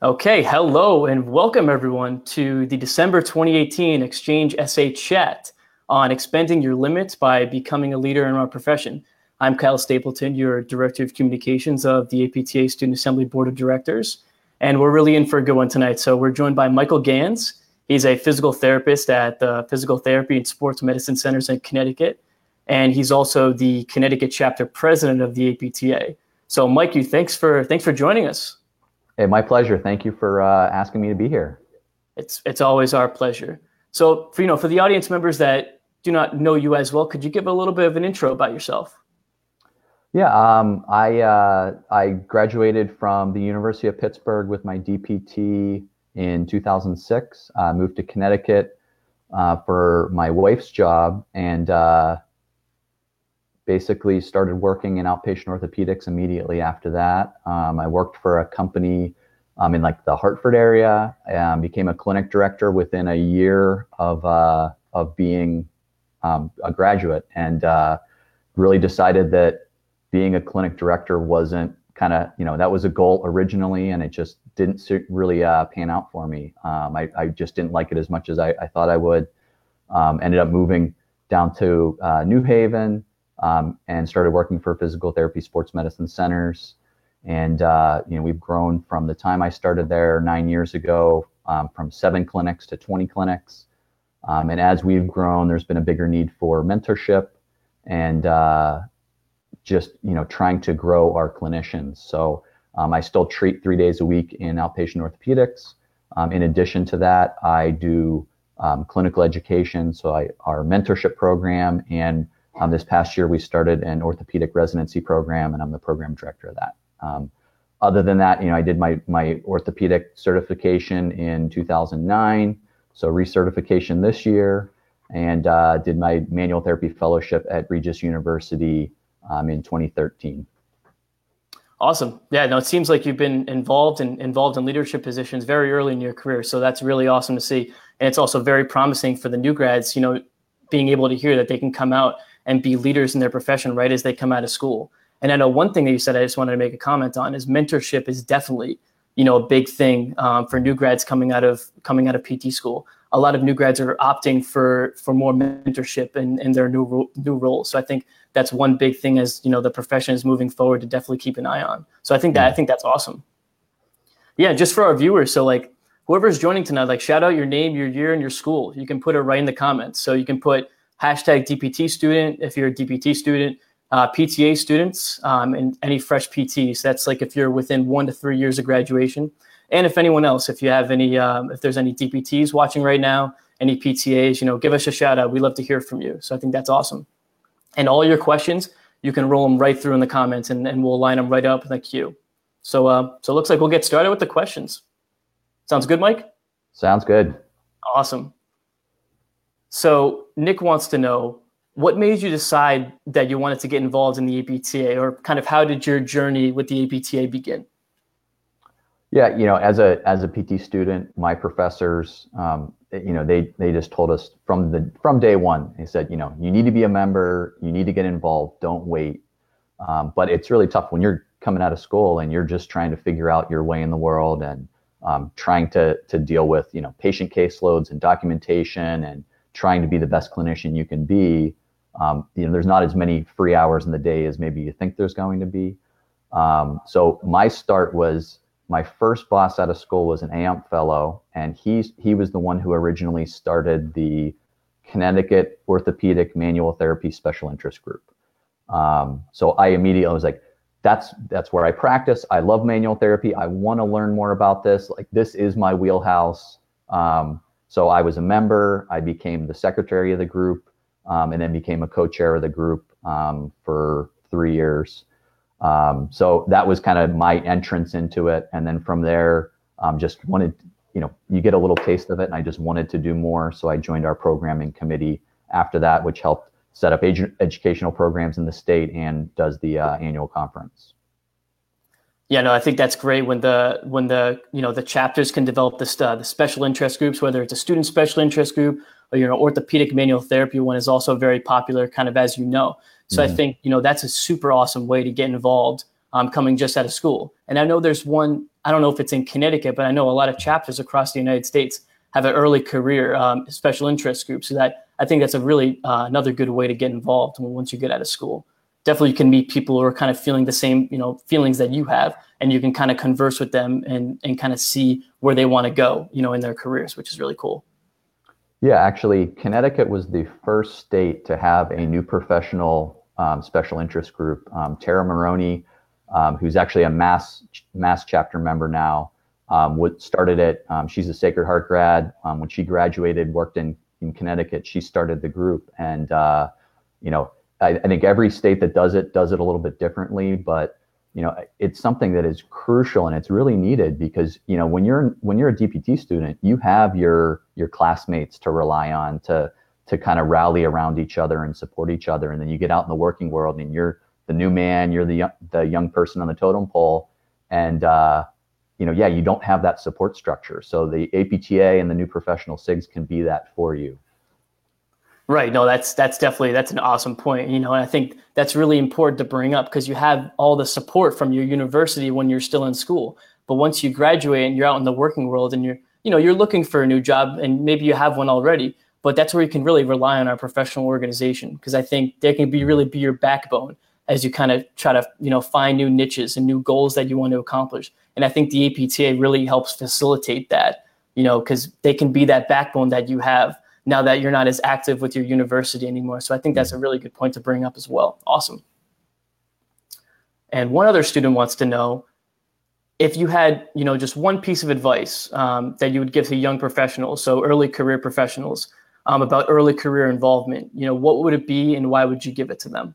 Okay, hello and welcome everyone to the December 2018 Xchange SA Chat on expanding your limits by becoming a leader in our profession. I'm Kyle Stapleton, your Director of Communications of the APTA Student Assembly Board of Directors, and we're really in for a good one tonight. So we're joined by Michael Gans. He's a physical therapist at the Physical Therapy and Sports Medicine Centers in Connecticut, and he's also the Connecticut chapter president of the APTA. So, Mike, you thanks for thanks for joining us. Hey, my pleasure. Thank you for uh, asking me to be here. It's it's always our pleasure. So, for you know, for the audience members that do not know you as well, could you give a little bit of an intro about yourself? Yeah, um, I uh, I graduated from the University of Pittsburgh with my DPT in 2006. Uh, moved to Connecticut uh, for my wife's job and uh, basically started working in outpatient orthopedics immediately after that. Um, I worked for a company um, in like the Hartford area. Um, became a clinic director within a year of uh, of being um, a graduate, and uh, really decided that being a clinic director wasn't kind of you know that was a goal originally, and it just didn't really uh, pan out for me. Um, I, I, just didn't like it as much as I, I thought I would. Um, ended up moving down to uh, New Haven um, and started working for physical therapy sports medicine centers. And uh, you know, we've grown from the time I started there nine years ago, um, from seven clinics to 20 clinics. Um, and as we've grown, there's been a bigger need for mentorship and uh, just you know trying to grow our clinicians. So um, I still treat three days a week in outpatient orthopedics. Um, in addition to that, I do um, clinical education, so I, our mentorship program and um, this past year, we started an orthopedic residency program, and I'm the program director of that. Um, other than that, you know, I did my my orthopedic certification in 2009, so recertification this year, and uh, did my manual therapy fellowship at Regis University um, in 2013. Awesome. Yeah, no, it seems like you've been involved in involved in leadership positions very early in your career. So that's really awesome to see. And it's also very promising for the new grads, you know, being able to hear that they can come out and be leaders in their profession right as they come out of school. And I know one thing that you said I just wanted to make a comment on is mentorship is definitely you know a big thing um, for new grads coming out of coming out of PT school. A lot of new grads are opting for for more mentorship in, in their new new roles. So I think that's one big thing as you know the profession is moving forward to definitely keep an eye on. So I think that I think that's awesome. Yeah, just for our viewers. So like whoever's joining tonight, like shout out your name, your year, and your school. You can put it right in the comments. So you can put hashtag DPT student if you're a DPT student, uh, PTA students, um, and any fresh PTs. That's like if you're within one to three years of graduation. And if anyone else, if you have any, um, if there's any DPTs watching right now, any PTAs, you know, give us a shout out. We love to hear from you. So I think that's awesome. And all your questions, you can roll them right through in the comments, and, and we'll line them right up in the queue. So, uh, so it looks like we'll get started with the questions. Sounds good, Mike? Sounds good. Awesome. So Nick wants to know what made you decide that you wanted to get involved in the APTA, or kind of how did your journey with the APTA begin? Yeah, you know, as a as a PT student, my professors, um, you know, they they just told us from the from day one. They said, you know, you need to be a member, you need to get involved, don't wait. Um, but it's really tough when you're coming out of school and you're just trying to figure out your way in the world and um, trying to to deal with you know patient caseloads and documentation and trying to be the best clinician you can be, um, you know, there's not as many free hours in the day as maybe you think there's going to be. Um, so my start was my first boss out of school was an AAMP fellow, and he he was the one who originally started the Connecticut Orthopedic Manual Therapy Special Interest Group. Um, so I immediately was like, that's that's where I practice. I love manual therapy. I want to learn more about this. Like this is my wheelhouse. Um, so I was a member. I became the secretary of the group, um, and then became a co-chair of the group um, for three years. Um, so that was kind of my entrance into it, and then from there, um, just wanted, you know, you get a little taste of it, and I just wanted to do more. So I joined our programming committee after that, which helped set up edu- educational programs in the state and does the uh, annual conference. Yeah, no, I think that's great when the when the you know the chapters can develop this uh, the special interest groups, whether it's a student special interest group or you know orthopedic manual therapy one is also very popular, kind of as you know. So mm-hmm. I think you know that's a super awesome way to get involved um, coming just out of school. And I know there's one I don't know if it's in Connecticut, but I know a lot of chapters across the United States have an early career um, special interest group. So that I think that's a really uh, another good way to get involved once you get out of school. Definitely, you can meet people who are kind of feeling the same, you know, feelings that you have, and you can kind of converse with them and and kind of see where they want to go, you know, in their careers, which is really cool. Yeah, actually, Connecticut was the first state to have a new professional um, special interest group. Um, Tara Maroney, um, who's actually a Mass Mass chapter member now, um, what started it. Um, she's a Sacred Heart grad. Um, when she graduated, worked in in Connecticut. She started the group, and uh, you know, I, I, think every state that does it does it a little bit differently, but you know, it's something that is crucial and it's really needed because you know when you're when you're a DPT student, you have your your classmates to rely on to to kind of rally around each other and support each other, and then you get out in the working world and you're the new man, you're the young, the young person on the totem pole, and uh, you know, yeah, you don't have that support structure. So the APTA and the new professional SIGs can be that for you. Right. No, that's that's definitely that's an awesome point. You know, and I think that's really important to bring up because you have all the support from your university when you're still in school. But once you graduate and you're out in the working world and you're, you know, you're looking for a new job and maybe you have one already, but that's where you can really rely on our professional organization because I think they can be really be your backbone as you kind of try to, you know, find new niches and new goals that you want to accomplish. And I think the APTA really helps facilitate that, you know, because they can be that backbone that you have now that you're not as active with your university anymore. So I think that's a really good point to bring up as well. Awesome. And one other student wants to know if you had, you know, just one piece of advice um, that you would give to young professionals, so early career professionals, um, about early career involvement, you know, what would it be and why would you give it to them?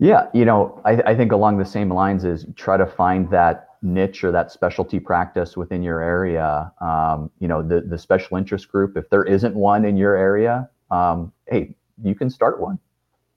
Yeah, you know, I, I think along the same lines is try to find that niche or that specialty practice within your area. Um, you know, the the special interest group. If there isn't one in your area, um, hey, you can start one.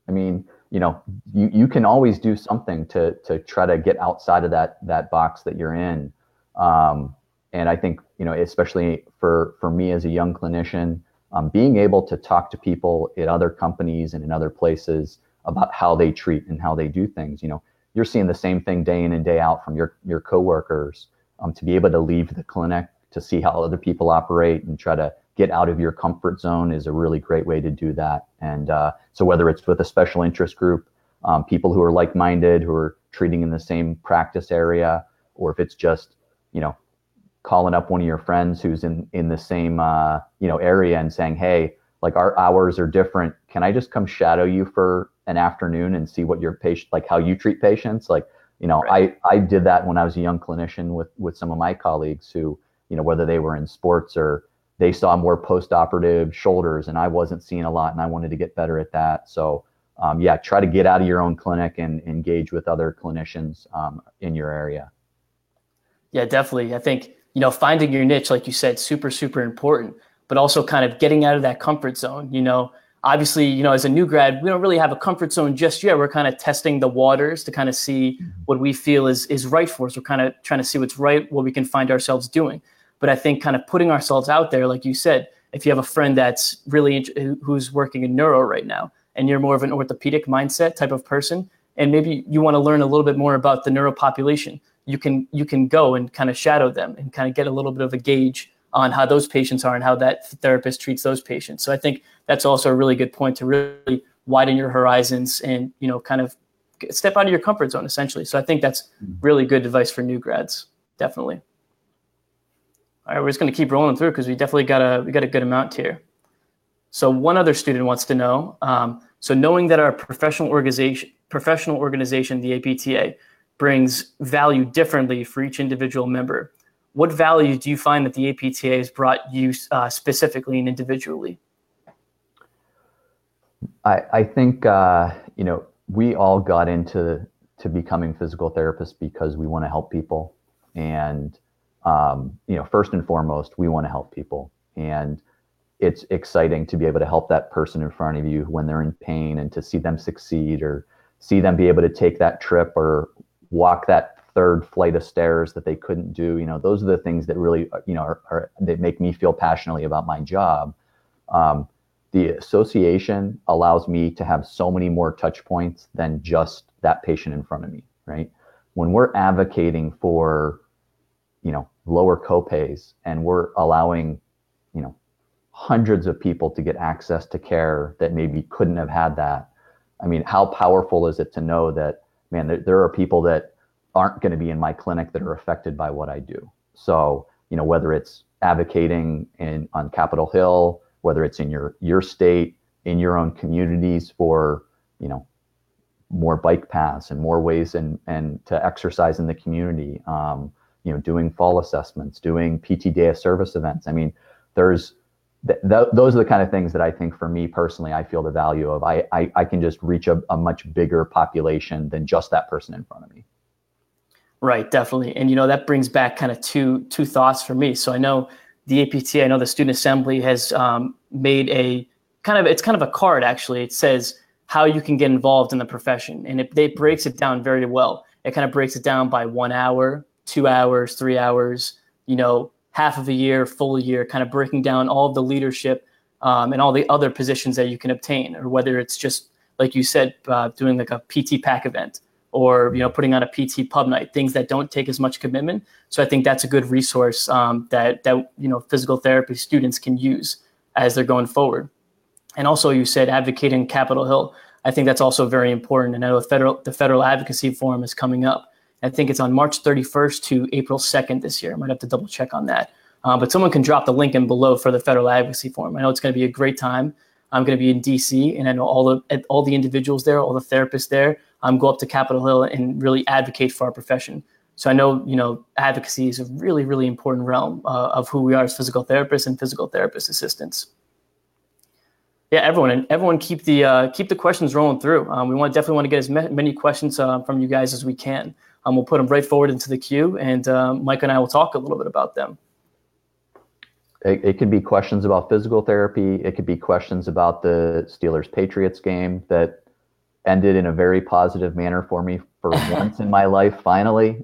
I mean, you know, you, you can always do something to to try to get outside of that that box that you're in. Um, and I think you know, especially for for me as a young clinician, um, being able to talk to people at other companies and in other places about how they treat and how they do things. You know, you're seeing the same thing day in and day out from your your coworkers. Um, to be able to leave the clinic to see how other people operate and try to get out of your comfort zone is a really great way to do that. And uh, so whether it's with a special interest group, um, people who are like-minded, who are treating in the same practice area, or if it's just you know calling up one of your friends who's in in the same uh, you know area and saying, hey, like our hours are different. Can I just come shadow you for an afternoon and see what your patient like how you treat patients like you know right. i i did that when i was a young clinician with with some of my colleagues who you know whether they were in sports or they saw more post-operative shoulders and i wasn't seeing a lot and i wanted to get better at that. So um, yeah try to get out of your own clinic and engage with other clinicians um, in your area. Yeah definitely. I think you know finding your niche like you said super super important but also kind of getting out of that comfort zone you know obviously, you know, as a new grad, we don't really have a comfort zone just yet. We're kind of testing the waters to kind of see mm-hmm. what we feel is is right for us. We're kind of trying to see what's right, what we can find ourselves doing. But I think kind of putting ourselves out there, like you said, if you have a friend that's really who's working in neuro right now, and you're more of an orthopedic mindset type of person, and maybe you want to learn a little bit more about the neuro population, you can you can go and kind of shadow them and kind of get a little bit of a gauge on how those patients are and how that therapist treats those patients. So I think that's also a really good point to really widen your horizons and you know kind of step out of your comfort zone essentially. So I think that's mm-hmm. really good advice for new grads, definitely. All right, we're just going to keep rolling through because we definitely got a we got a good amount here. So one other student wants to know. Um, so knowing that our professional organization, professional organization, the APTA, brings value differently for each individual member, what value do you find that the APTA has brought you uh, specifically and individually? I, I think uh, you know we all got into to becoming physical therapists because we want to help people, and um, you know first and foremost we want to help people, and it's exciting to be able to help that person in front of you when they're in pain and to see them succeed or see them be able to take that trip or walk that third flight of stairs that they couldn't do you know those are the things that really you know are, are that make me feel passionately about my job um, the association allows me to have so many more touch points than just that patient in front of me right when we're advocating for, you know, lower copays and we're allowing, you know, hundreds of people to get access to care that maybe couldn't have had that. I mean, how powerful is it to know that, man, there, there are people that aren't going to be in my clinic that are affected by what I do. So, you know, whether it's advocating in on Capitol Hill, whether it's in your your state, in your own communities for, you know, more bike paths and more ways and and to exercise in the community. Um, you know, doing fall assessments, doing PT day of service events. I mean, there's th- th- those are the kind of things that I think for me personally, I feel the value of. I I, I can just reach a, a much bigger population than just that person in front of me. Right, definitely. And you know, that brings back kind of two two thoughts for me. So I know the APTA, I know the Student Assembly has um, made a kind of it's kind of a card actually. It says how you can get involved in the profession, and it, it breaks it down very well. It kind of breaks it down by one hour, two hours, three hours. You know, half of a year, full year, kind of breaking down all of the leadership um, and all the other positions that you can obtain, or whether it's just like you said, uh, doing like a PT pack event or you know putting on a PT pub night, things that don't take as much commitment. So I think that's a good resource um, that that you know physical therapy students can use as they're going forward. And also, you said advocating Capitol Hill. I think that's also very important. And I know the federal the federal advocacy forum is coming up. I think it's on March 31st to April 2nd this year. I might have to double check on that. Uh, but someone can drop the link in below for the federal advocacy forum. I know it's going to be a great time. I'm going to be in DC, and I know all the all the individuals there, all the therapists there um, go up to Capitol Hill and really advocate for our profession. So I know, you know, advocacy is a really, really important realm uh, of who we are as physical therapists and physical therapist assistants. Yeah, everyone, and everyone keep the uh, keep the questions rolling through. Um, we want definitely want to get as many questions uh, from you guys as we can. Um, we'll put them right forward into the queue, and um, Mike and I will talk a little bit about them. It, it could be questions about physical therapy. It could be questions about the Steelers Patriots game that ended in a very positive manner for me for once in my life. Finally,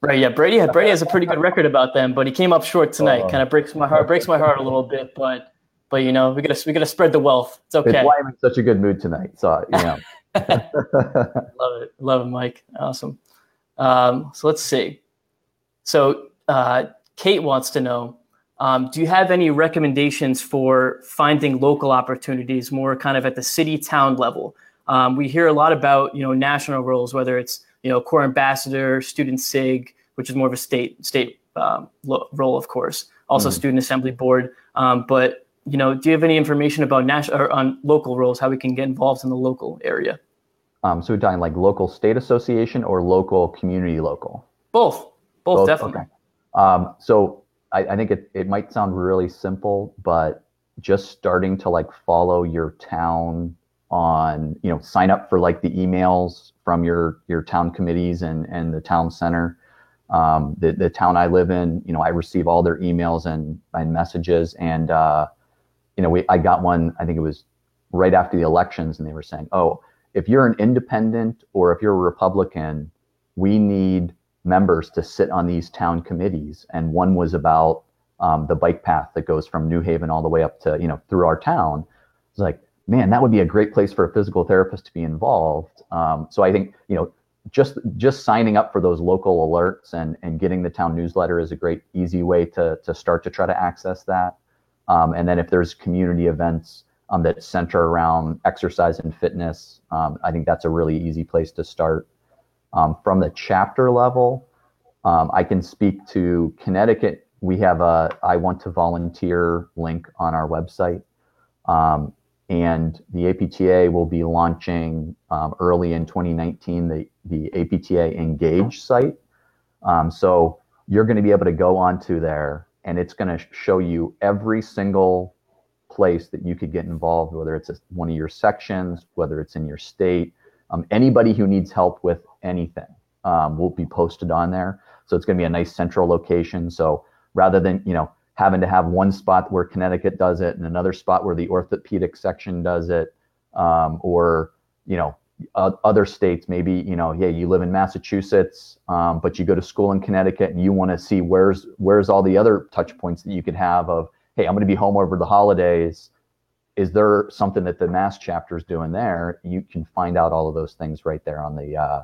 Right. Yeah. Brady Brady has a pretty good record about them, but he came up short tonight. Uh, kind of breaks my heart. Breaks my heart a little bit, but but you know we gotta we gotta spread the wealth. It's okay. It's why I'm in such a good mood tonight. So you know. love it. Love it, Mike. Awesome. Um, so let's see. So uh, Kate wants to know. Um, do you have any recommendations for finding local opportunities more kind of at the city town level? Um, we hear a lot about you know national roles, whether it's you know core ambassador, student sig, which is more of a state state um, role, of course. Also, mm student assembly board. Um, but you know, do you have any information about national or on local roles, how we can get involved in the local area? Um, so we're talking like local state association or local community local. Both, both, both? definitely. Okay. Um, so I, I think it, it might sound really simple, but just starting to like follow your town on you know sign up for like the emails from your your town committees and and the town center um, the, the town i live in you know i receive all their emails and and messages. And uh, you know we i got one i think it was right after the elections and they were saying oh if you're an independent or if you're a republican we need members to sit on these town committees. And one was about um, the bike path that goes from new haven all the way up to you know through our town. It's like man, that would be a great place for a physical therapist to be involved. Um, so I think you know just just signing up for those local alerts and and getting the town newsletter is a great easy way to to start to try to access that. Um, and then if there's community events um, that center around exercise and fitness, um, I think that's a really easy place to start. Um, from the chapter level, um, I can speak to Connecticut. We have a I want to volunteer link on our website. Um, and the APTA will be launching um, early in 2019 the, the APTA Engage site. Um, so you're going to be able to go onto there and it's going to show you every single place that you could get involved, whether it's one of your sections, whether it's in your state. Um, anybody who needs help with anything um, will be posted on there. So it's going to be a nice central location. So rather than, you know, having to have one spot where Connecticut does it and another spot where the orthopedic section does it, um, or you know other states maybe you know yeah you live in Massachusetts um, but you go to school in Connecticut and you want to see where's where's all the other touch points that you could have of hey I'm going to be home over the holidays. Is there something that the Mass chapter is doing there? You can find out all of those things right there on the uh,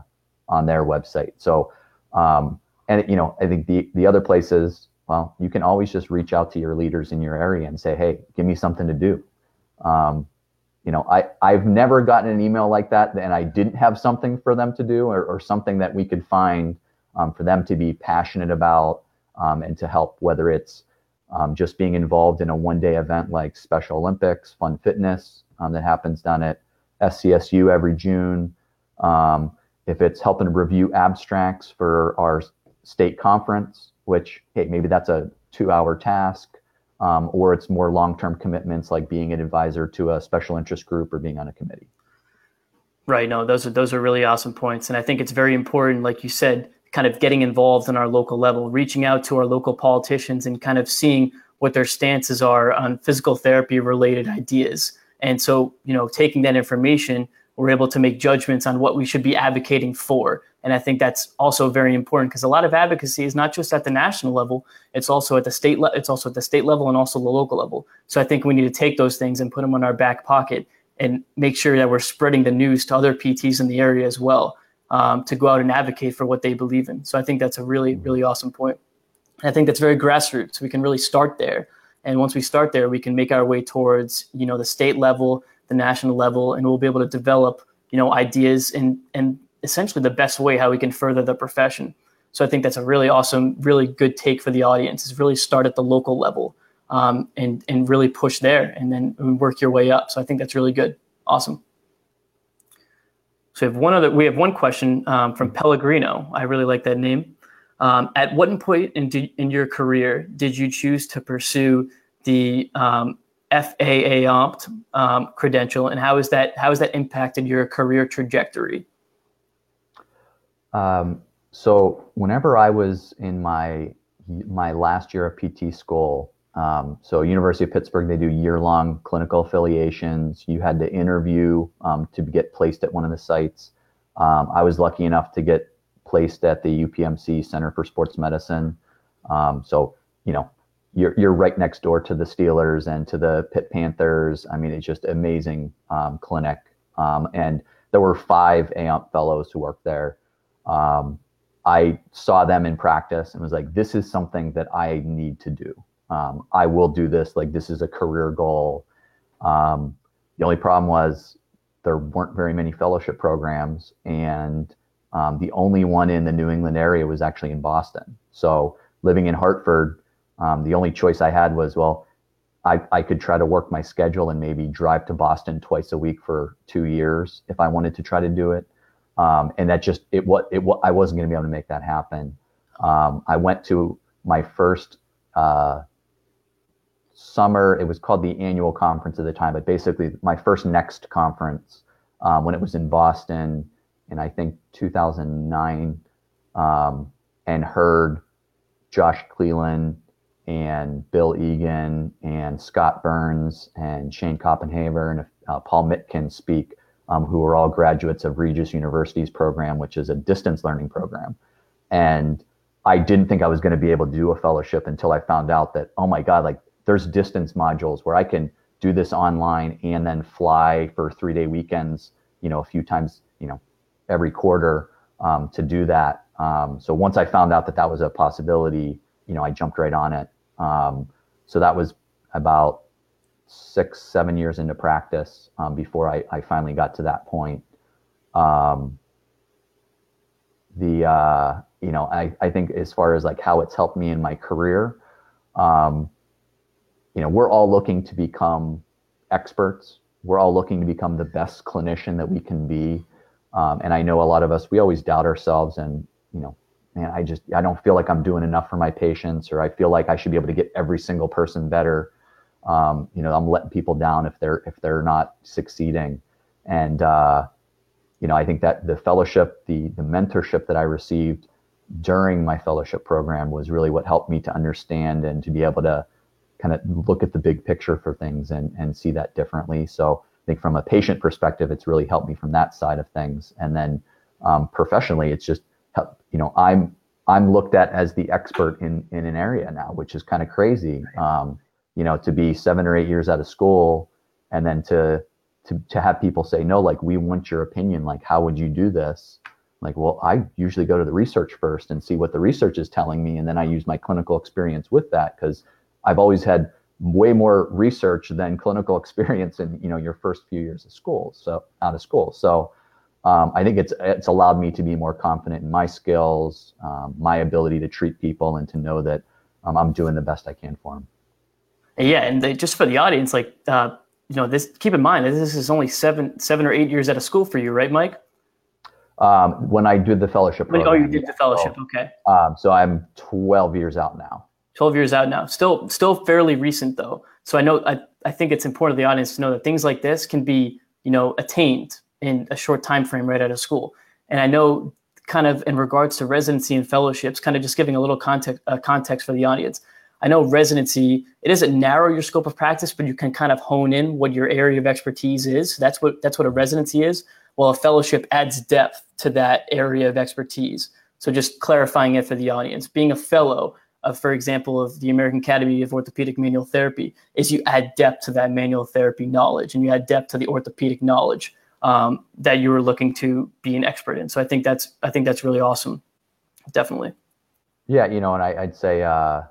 on their website. So, um, and you know, I think the the other places, well, you can always just reach out to your leaders in your area and say, hey, give me something to do. Um, you know, I I've never gotten an email like that, and I didn't have something for them to do or, or something that we could find um, for them to be passionate about um, and to help, whether it's um, just being involved in a one-day event like Special Olympics, Fun Fitness um, that happens down at SCSU every June. Um, if it's helping review abstracts for our state conference, which hey, maybe that's a two-hour task, um, or it's more long-term commitments like being an advisor to a special interest group or being on a committee. Right. No, those are those are really awesome points, and I think it's very important, like you said, kind of getting involved in our local level, reaching out to our local politicians, and kind of seeing what their stances are on physical therapy related ideas. And so, you know, taking that information, we're able to make judgments on what we should be advocating for. And I think that's also very important because a lot of advocacy is not just at the national level; it's also at the state. Le- it's also at the state level and also the local level. So I think we need to take those things and put them in our back pocket and make sure that we're spreading the news to other PTs in the area as well um, to go out and advocate for what they believe in. So I think that's a really really awesome point. And I think that's very grassroots. We can really start there, and once we start there, we can make our way towards you know the state level, the national level, and we'll be able to develop you know ideas and and essentially the best way how we can further the profession. So I think that's a really awesome, really good take for the audience is really start at the local level um, and and really push there and then work your way up. So I think that's really good. Awesome. So we have one other. We have one question um, from Pellegrino. I really like that name. Um, at what point in, in your career did you choose to pursue the um, FAA um, credential, and how is that how has that impacted your career trajectory? Um, so whenever I was in my my last year of PT school, um, so University of Pittsburgh, they do year-long clinical affiliations. You had to interview um, to get placed at one of the sites. Um, I was lucky enough to get placed at the UPMC Center for Sports Medicine. Um, so you know, you're you're right next door to the Steelers and to the Pitt Panthers. I mean, it's just amazing um, clinic. And there were five AUMP fellows who worked there um, I saw them in practice and was like, this is something that I need to do. Um, I will do this. Like, this is a career goal. Um, the only problem was there weren't very many fellowship programs, and um, the only one in the New England area was actually in Boston. So, living in Hartford, um, the only choice I had was, well, I, I could try to work my schedule and maybe drive to Boston twice a week for two years if I wanted to try to do it um, and that just it what it what I wasn't going to be able to make that happen. Um, I went to my first uh, summer. It was called the annual conference at the time, but basically my first next conference um, when it was in Boston in I think 2009, um, and heard Josh Cleland and Bill Egan and Scott Burns and Shane Koppenhaver and uh, Paul Mintken speak um, who are all graduates of Regis University's program, which is a distance learning program. And I didn't think I was going to be able to do a fellowship until I found out that, oh my God, like there's distance modules where I can do this online and then fly for three day weekends, you know, a few times, you know, every quarter um, to do that. Um, so once I found out that that was a possibility, you know, I jumped right on it. Um, so that was about six, seven years into practice um, before I, I finally got to that point. Um, the uh, you know I, I think as far as like how it's helped me in my career, um, you know we're all looking to become experts. We're all looking to become the best clinician that we can be. Um, and I know a lot of us we always doubt ourselves and you know man I just I don't feel like I'm doing enough for my patients or I feel like I should be able to get every single person better um, you know, I'm letting people down if they're if they're not succeeding. And uh, you know, I think that the fellowship, the the mentorship that I received during my fellowship program was really what helped me to understand and to be able to kind of look at the big picture for things and and see that differently. So I think from a patient perspective, it's really helped me from that side of things. And then um, professionally, it's just you know I'm I'm looked at as the expert in in an area now, which is kind of crazy. Um, you know, to be seven or eight years out of school and then to to to have people say, no, like we want your opinion, like how would you do this? like, well, I usually go to the research first and see what the research is telling me, and then I use my clinical experience with that because I've always had way more research than clinical experience in you know your first few years of school, so out of school. So um, I think it's it's allowed me to be more confident in my skills, um, my ability to treat people, and to know that um, I'm doing the best I can for them. Yeah, and they, just for the audience, like uh, you know, this keep in mind that this is only seven seven or eight years out of school for you, right, Mike? Um, when I did the fellowship program. Oh, you did the fellowship. So, okay. Um, so I'm 12 years out now. 12 years out now. Still, still fairly recent though. So I know I, I think it's important to the audience to know that things like this can be, you know, attained in a short time frame right out of school. And I know kind of in regards to residency and fellowships, kind of just giving a little context uh, context for the audience. I know residency, it doesn't narrow your scope of practice, but you can kind of hone in what your area of expertise is. That's what that's what a residency is. Well, a fellowship adds depth to that area of expertise. So just clarifying it for the audience. Being a fellow, of, for example, of the American Academy of Orthopedic Manual Therapy, is you add depth to that manual therapy knowledge and you add depth to the orthopedic knowledge um, that you were looking to be an expert in. So I think that's I think that's really awesome. Definitely. Yeah, you know, and I, would say uh,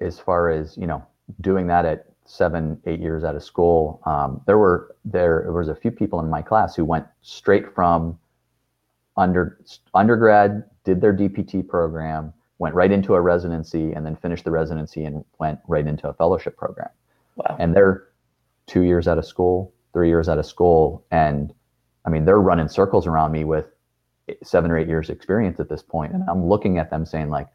as far as you know, doing that at seven, eight years out of school, um, there were there was a few people in my class who went straight from under undergrad, did their DPT program, went right into a residency, and then finished the residency and went right into a fellowship program. Wow. And they're two years out of school, three years out of school, and I mean they're running circles around me with seven or eight years experience at this point, and I'm looking at them saying like,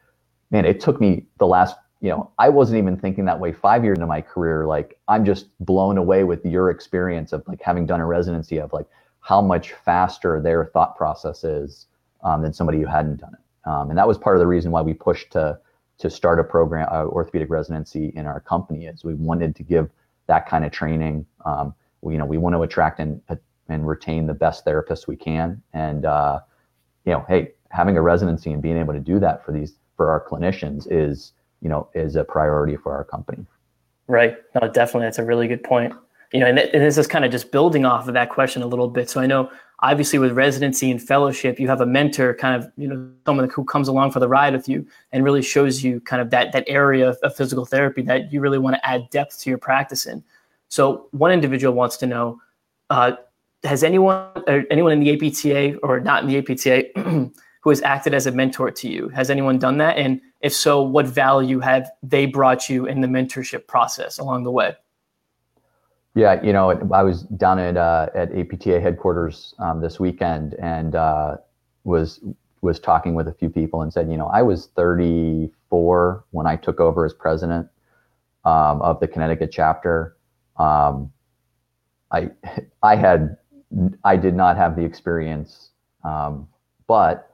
man, it took me the last you know, I wasn't even thinking that way five years into my career. Like, I'm just blown away with your experience of like having done a residency of like how much faster their thought process is um, than somebody who hadn't done it. Um, and that was part of the reason why we pushed to to start a program, uh, orthopedic residency in our company, is we wanted to give that kind of training. Um, we, you know, we want to attract and and retain the best therapists we can. And uh, you know, hey, having a residency and being able to do that for these for our clinicians is you know is a priority for our company. Right. No definitely. That's a really good point. You know and, th- and this is kind of just building off of that question a little bit. So i know obviously with residency and fellowship you have a mentor kind of you know someone who comes along for the ride with you and really shows you kind of that that area of, physical therapy that you really want to add depth to your practice in. So one individual wants to know uh, has anyone anyone in the apta or not in the apta who has acted as a mentor to you has anyone done that and if so, what value have they brought you in the mentorship process along the way? Yeah, you know, I was down at uh, at APTA headquarters um, this weekend and uh, was was talking with a few people and said, you know, I was 34 when I took over as president um, of the Connecticut chapter. Um, I I had I did not have the experience, um, but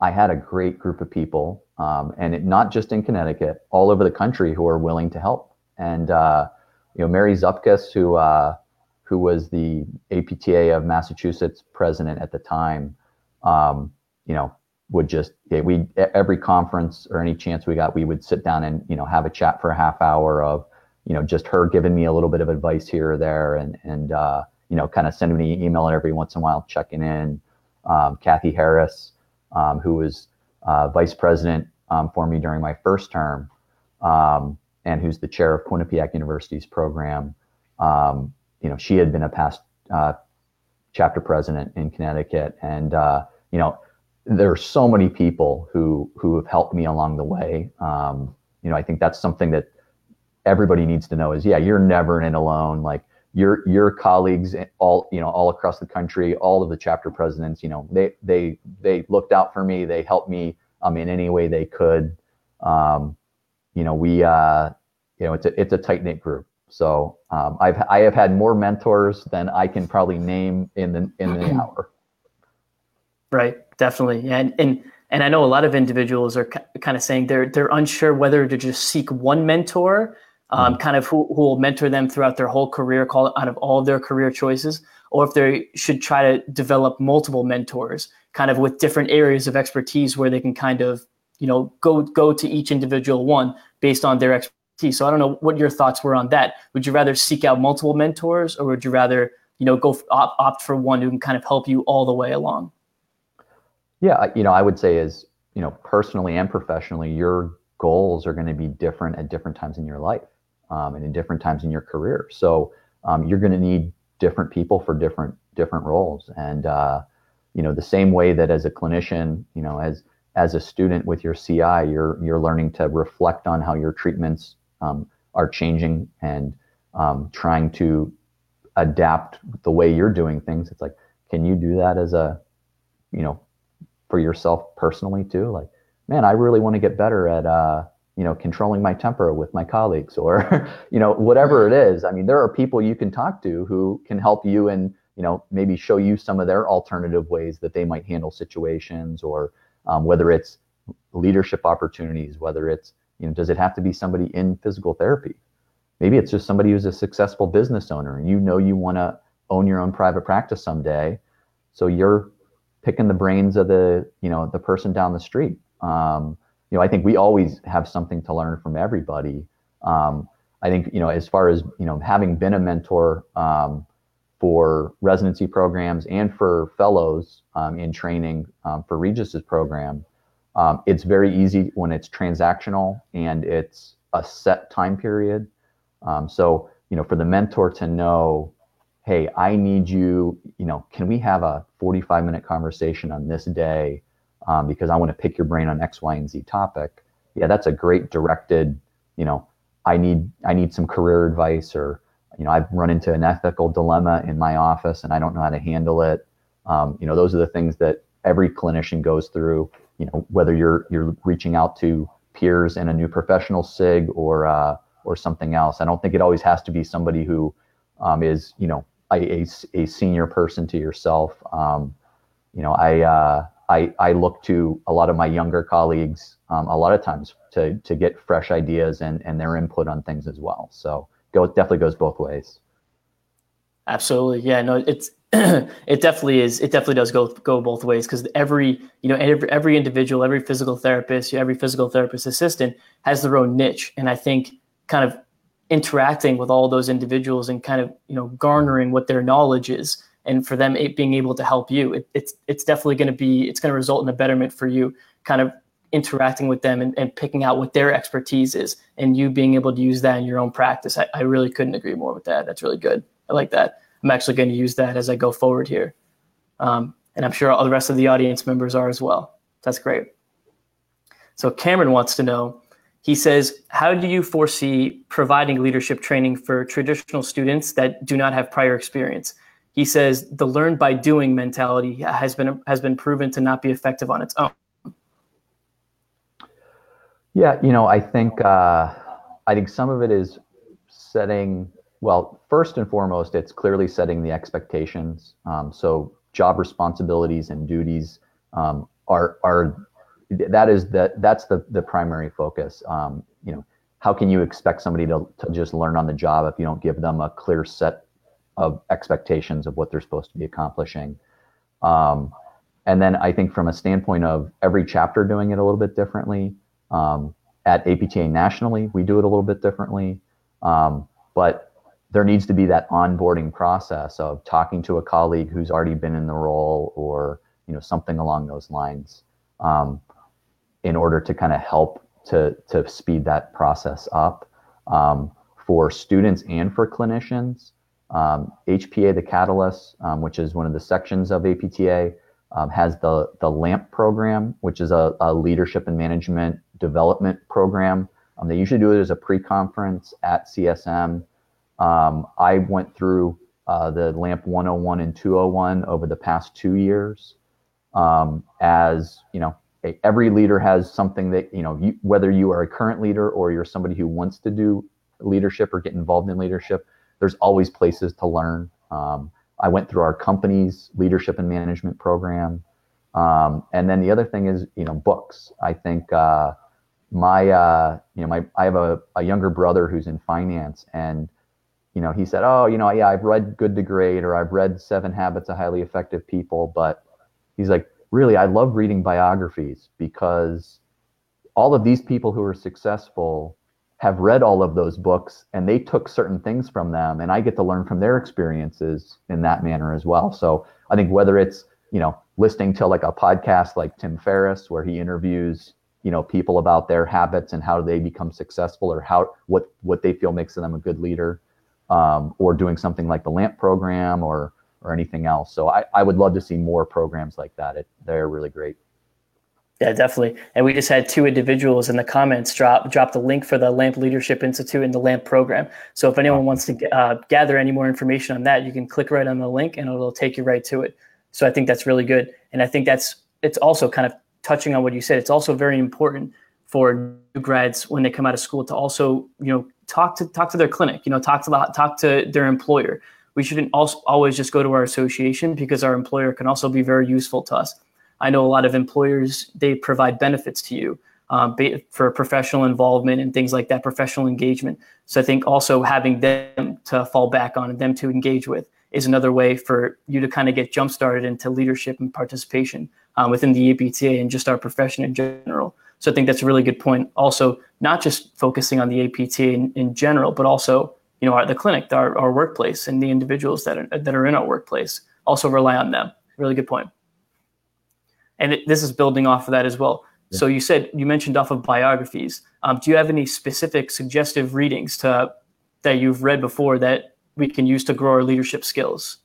I had a great group of people, um, and it, not just in Connecticut, all over the country who are willing to help. And uh, you know, Mary Zupkis, who uh, who was the APTA of Massachusetts president at the time, um, you know, would just we every conference or any chance we got, we would sit down and you know have a chat for a half hour of you know just her giving me a little bit of advice here or there, and and uh, you know kind of sending me an email every once in a while, checking in. Um, Kathy Harris um, who was uh, vice president um, for me during my first term, um, and who's the chair of Quinnipiac University's program. Um, you know, she had been a past uh, chapter president in Connecticut, and uh, you know, there are so many people who who have helped me along the way. Um, you know, I think that's something that everybody needs to know is yeah, you're never in alone. Like your your colleagues all you know all across the country all of the chapter presidents you know they they they looked out for me they helped me um, in any way they could. Um, you know we uh, you know it's a it's a tight knit group. So um, I've I have had more mentors than I can probably name in the in the hour. Right. Definitely. And and and I know a lot of individuals are kind of saying they're they're unsure whether to just seek one mentor um, mm-hmm. kind of who, who will mentor them throughout their whole career, call out of all their career choices, or if they should try to develop multiple mentors, kind of with different areas of expertise where they can kind of, you know, go go to each individual one based on their expertise. So I don't know what your thoughts were on that. Would you rather seek out multiple mentors, or would you rather, you know, go opt, opt for one who can kind of help you all the way along? Yeah, you know, I would say is, you know, personally and professionally, your goals are going to be different at different times in your life um, and in different times in your career. So um, you're going to need different people for different different roles. And uh, you know, the same way that as a clinician, you know, as as a student with your CI, you're you're learning to reflect on how your treatments um, are changing and um, trying to adapt the way you're doing things. It's like, can you do that as a, you know, for yourself personally too? Like, man, I really want to get better at, uh, you know, controlling my temper with my colleagues or, you know, whatever it is. I mean, there are people you can talk to who can help you and, you know, maybe show you some of their alternative ways that they might handle situations or um, whether it's leadership opportunities, whether it's, you know, does it have to be somebody in physical therapy? Maybe it's just somebody who's a successful business owner and you know you want to own your own private practice someday. So you're picking the brains of the, you know, the person down the street. Um, you know, I think we always have something to learn from everybody. Um, I think, you know, as far as, you know, having been a mentor um, for residency programs and for fellows um, in training um, for Regis's program, um, it's very easy when it's transactional and it's a set time period. Um, so, you know, for the mentor to know, hey, I need you, you know, can we have a 45 minute conversation on this day? Um, because I want to pick your brain on X, Y, and Z topic. Yeah, that's a great directed, you know, I need I need some career advice or you know, I've run into an ethical dilemma in my office and I don't know how to handle it. Um, you know, those are the things that every clinician goes through. You know, whether you're you're reaching out to peers in a new professional sig or uh, or something else. I don't think it always has to be somebody who um, is you know a, a, a, senior person to yourself. Um, you know, I, uh, I I look to a lot of my younger colleagues um, a lot of times to to get fresh ideas and and their input on things as well. So go definitely goes both ways. Absolutely, yeah. No, it's it definitely is. It definitely does go go both ways because every you know every every individual, every physical therapist, every physical therapist assistant has their own niche, and I think kind of interacting with all those individuals and kind of you know garnering what their knowledge is and for them it being able to help you it, it's it's definitely going to be it's going to result in a betterment for you kind of interacting with them and, and picking out what their expertise is and you being able to use that in your own practice. I, I really couldn't agree more with that. That's really good. I like that. I'm actually going to use that as i go forward here. Um, and i'm sure all the rest of the audience members are as well. That's great. So cameron wants to know he says, How do you foresee providing leadership training for traditional students that do not have prior experience? He says the learn by doing mentality has been has been proven to not be effective on its own. Yeah, you know, I think uh, I think some of it is setting. Well, first and foremost, it's clearly setting the expectations. Um, so job responsibilities and duties um, are are that is the that's the the primary focus. Um, you know, how can you expect somebody to, to just learn on the job if you don't give them a clear set of expectations of what they're supposed to be accomplishing? Um, and then I think from a standpoint of every chapter doing it a little bit differently. Um, at APTA nationally, we do it a little bit differently, um, but there needs to be that onboarding process of talking to a colleague who's already been in the role or you know something along those lines. Um, in order to kind of help to to speed that process up um, for students and for clinicians. Um, HPA the Catalyst, um, which is one of the sections of APTA, um, has the the LAMP program, which is a, a leadership and management development program. Um, they usually do it as a pre-conference at CSM. Um, I went through uh, the LAMP 101 and 201 over the past two years as you know every leader has something that you know you, whether you are a current leader or you're somebody who wants to do leadership or get involved in leadership there's always places to learn. Um, i went through our company's leadership and management program. Um, and then the other thing is you know books. I think uh, my uh, you know my i have a, a younger brother who's in finance and you know he said oh you know yeah i've read good to great or i've read seven habits of highly effective people but he's like really, I love reading biographies because all of these people who are successful have read all of those books and they took certain things from them and I get to learn from their experiences in that manner as well. So I think whether it's you know, listening to like a podcast like Tim Ferriss, where he interviews, you know, people about their habits and how they become successful or how what what they feel makes them a good leader, um, or doing something like the LAMP program or or anything else. So I, I would love to see more programs like that. It, they're really great. Yeah, definitely. And we just had two individuals in the comments drop drop the link for the LAMP Leadership Institute and the LAMP program. So if anyone wants to uh, gather any more information on that, you can click right on the link and it'll take you right to it. So I think that's really good. And I think that's it's also kind of touching on what you said. It's also very important for new grads when they come out of school to also you know talk to talk to their clinic. You know, talk to the, talk to their employer. We shouldn't also always just go to our association because our employer can also be very useful to us I know a lot of employers they provide benefits to you um, for professional involvement and things like that, professional engagement. So I think also having them to fall back on and them to engage with is another way for you to kind of get jump started into leadership and participation um, within the APTA and just our profession in general. So I think that's a really good point. Also, not just focusing on the APTA in, in general, but also you know our, the clinic, our, our workplace, and the individuals that are, that are in our workplace. Also rely on them. Really good point and it, this is building off of that as well. Yeah. So you said you mentioned off of biographies. Um, do you have any specific suggestive readings to that you've read before that we can use to grow our leadership skills?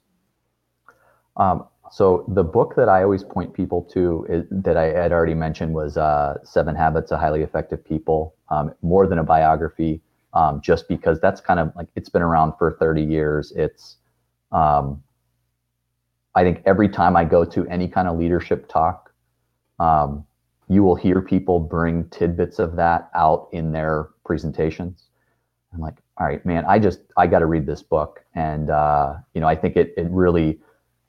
Um, so the book that I always point people to is, that I had already mentioned was uh, Seven Habits of Highly Effective People. Um, more than a biography, um, just because that's kind of like it's been around for 30 years. It's um, I think every time I go to any kind of leadership talk, um, you will hear people bring tidbits of that out in their presentations. I'm like, all right, man, I just I got to read this book, and uh, you know, I think it it really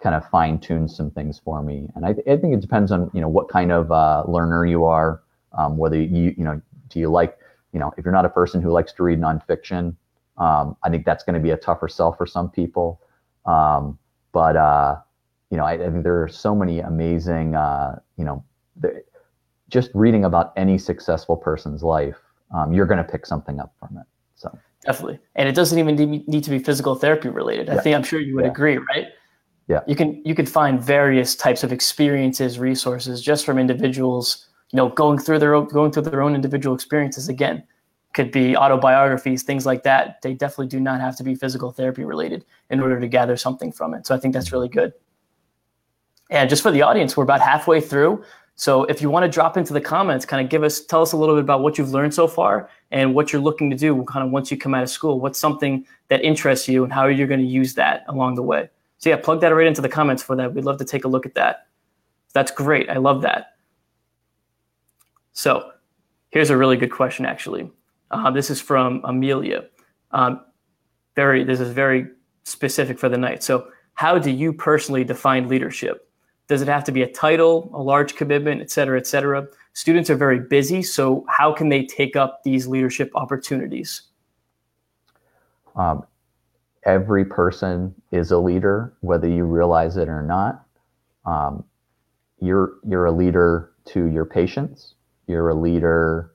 kind of fine tunes some things for me. And I, I think it depends on you know what kind of uh, learner you are, um, whether you you know do you like you know if you're not a person who likes to read nonfiction, um, I think that's going to be a tougher sell for some people. Um, but uh, you know, I, I think there are so many amazing, uh, you know, the, just reading about any successful person's life, um, you're going to pick something up from it. So definitely, and it doesn't even need to be physical therapy related. Yeah. I think I'm sure you would yeah. agree, right? Yeah. You can you can find various types of experiences, resources just from individuals, you know, going through their own, going through their own individual experiences. Again, could be autobiographies, things like that. They definitely do not have to be physical therapy related in order to gather something from it. So I think that's really good. And just for the audience, we're about halfway through. So if you want to drop into the comments, kind of give us, tell us a little bit about what you've learned so far and what you're looking to do kind of once you come out of school. What's something that interests you and how are you're going to use that along the way. So yeah, plug that right into the comments for that. We'd love to take a look at that. That's great. I love that. So here's a really good question, actually. Uh, this is from Amelia. Um, very, this is very specific for the night. So how do you personally define leadership? Does it have to be a title, a large commitment, et cetera, et cetera? Students are very busy, so how can they take up these leadership opportunities? Um, every person is a leader, whether you realize it or not. Um, you're you're a leader to your patients. You're a leader,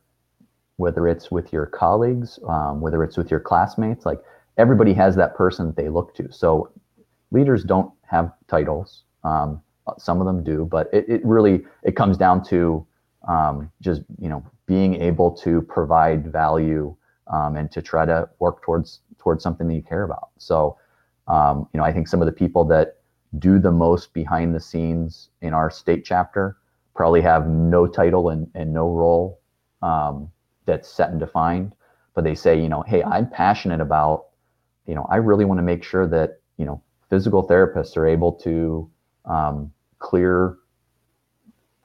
whether it's with your colleagues, um, whether it's with your classmates. Like everybody has that person they look to. So leaders don't have titles. Um, some of them do, but it, it really it comes down to um, just you know being able to provide value um, and to try to work towards towards something that you care about. So um, you know I think some of the people that do the most behind the scenes in our state chapter probably have no title and, and no role um, that's set and defined, but they say you know hey I'm passionate about you know I really want to make sure that you know physical therapists are able to um, clear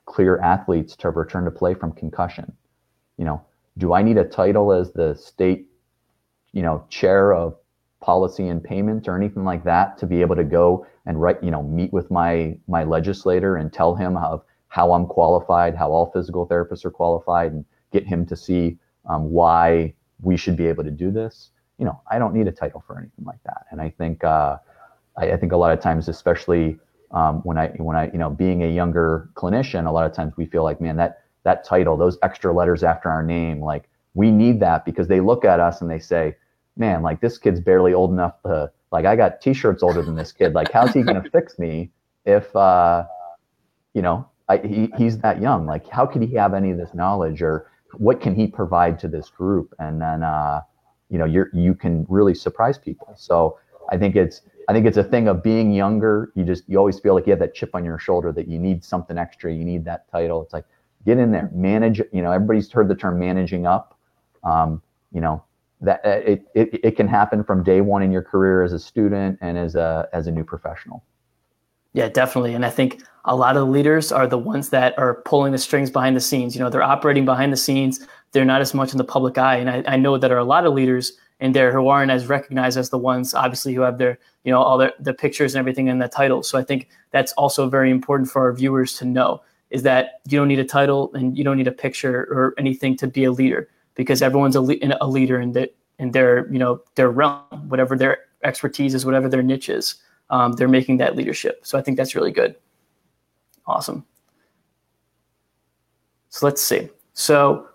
clear athletes to return to play from concussion. You know, do I need a title as the state, you know, chair of policy and payment or anything like that to be able to go and write, you know, meet with my my legislator and tell him how how I'm qualified, how all physical therapists are qualified, and get him to see um, why we should be able to do this. You know, I don't need a title for anything like that. And I think uh, I, I think a lot of times, especially um, when I when I you know being a younger clinician, a lot of times we feel like man that that title, those extra letters after our name, like we need that because they look at us and they say, man, like this kid's barely old enough to like I got t-shirts older than this kid. Like how's he gonna fix me if uh, you know, I, he, he's that young. Like, how could he have any of this knowledge, or what can he provide to this group? And then, uh, you know, you're you can really surprise people. So I think it's I think it's a thing of being younger. You just you always feel like you have that chip on your shoulder that you need something extra. You need that title. It's like get in there, manage. You know, everybody's heard the term managing up. Um, you know, that uh, it, it it can happen from day one in your career as a student and as a as a new professional. Yeah, definitely. And I think a lot of leaders are the ones that are pulling the strings behind the scenes. You know, they're operating behind the scenes. They're not as much in the public eye. And I, I know that are a lot of leaders in there who aren't as recognized as the ones, obviously, who have their, you know, all their, the pictures and everything in the title. So I think that's also very important for our viewers to know is that you don't need a title and you don't need a picture or anything to be a leader because everyone's a, le- a leader in, the, in their, you know, their realm, whatever their expertise is, whatever their niche is um, they're making that leadership. So I think that's really good. Awesome. So let's see. So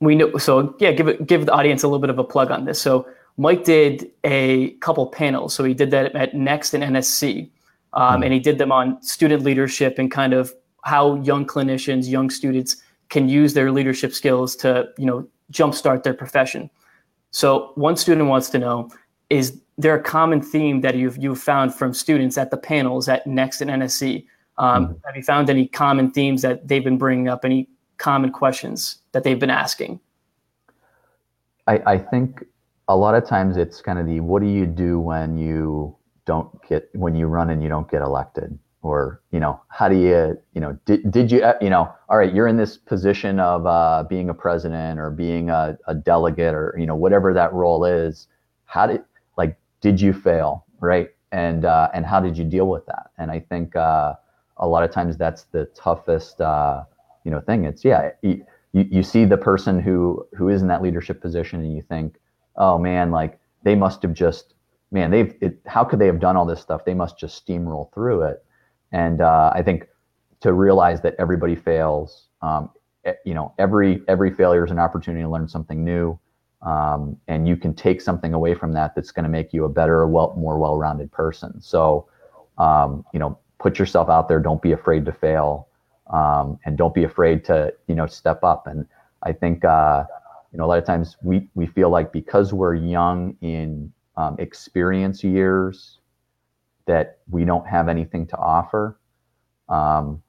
we know. So yeah, give it, give the audience a little bit of a plug on this. So Mike did a couple panels. So he did that at Next and NSC, um, and he did them on student leadership and kind of how young clinicians, young students can use their leadership skills to you know jumpstart their profession. So one student wants to know is there a common theme that you've you've found from students at the panels at Next and NSC? Um, mm-hmm. Have you found any common themes that they've been bringing up? Any common questions that they've been asking? I, I think a lot of times it's kind of the what do you do when you don't get when you run and you don't get elected or you know how do you you know did, did you you know all right you're in this position of uh, being a president or being a, a delegate or you know whatever that role is how did like did you fail, right? And uh, and how did you deal with that? And I think uh, a lot of times that's the toughest, uh, you know, thing. It's yeah, you, you see the person who who is in that leadership position, and you think, oh man, like they must have just, man, they've, it, how could they have done all this stuff? They must just steamroll through it. And uh, I think to realize that everybody fails, um, you know, every every failure is an opportunity to learn something new um, and you can take something away from that that's going to make you a better, well, more well-rounded person. So, um, you know, put yourself out there. Don't be afraid to fail, um, and don't be afraid to you know step up. And I think uh, you know a lot of times we we feel like because we're young in um, experience years that we don't have anything to offer. Um,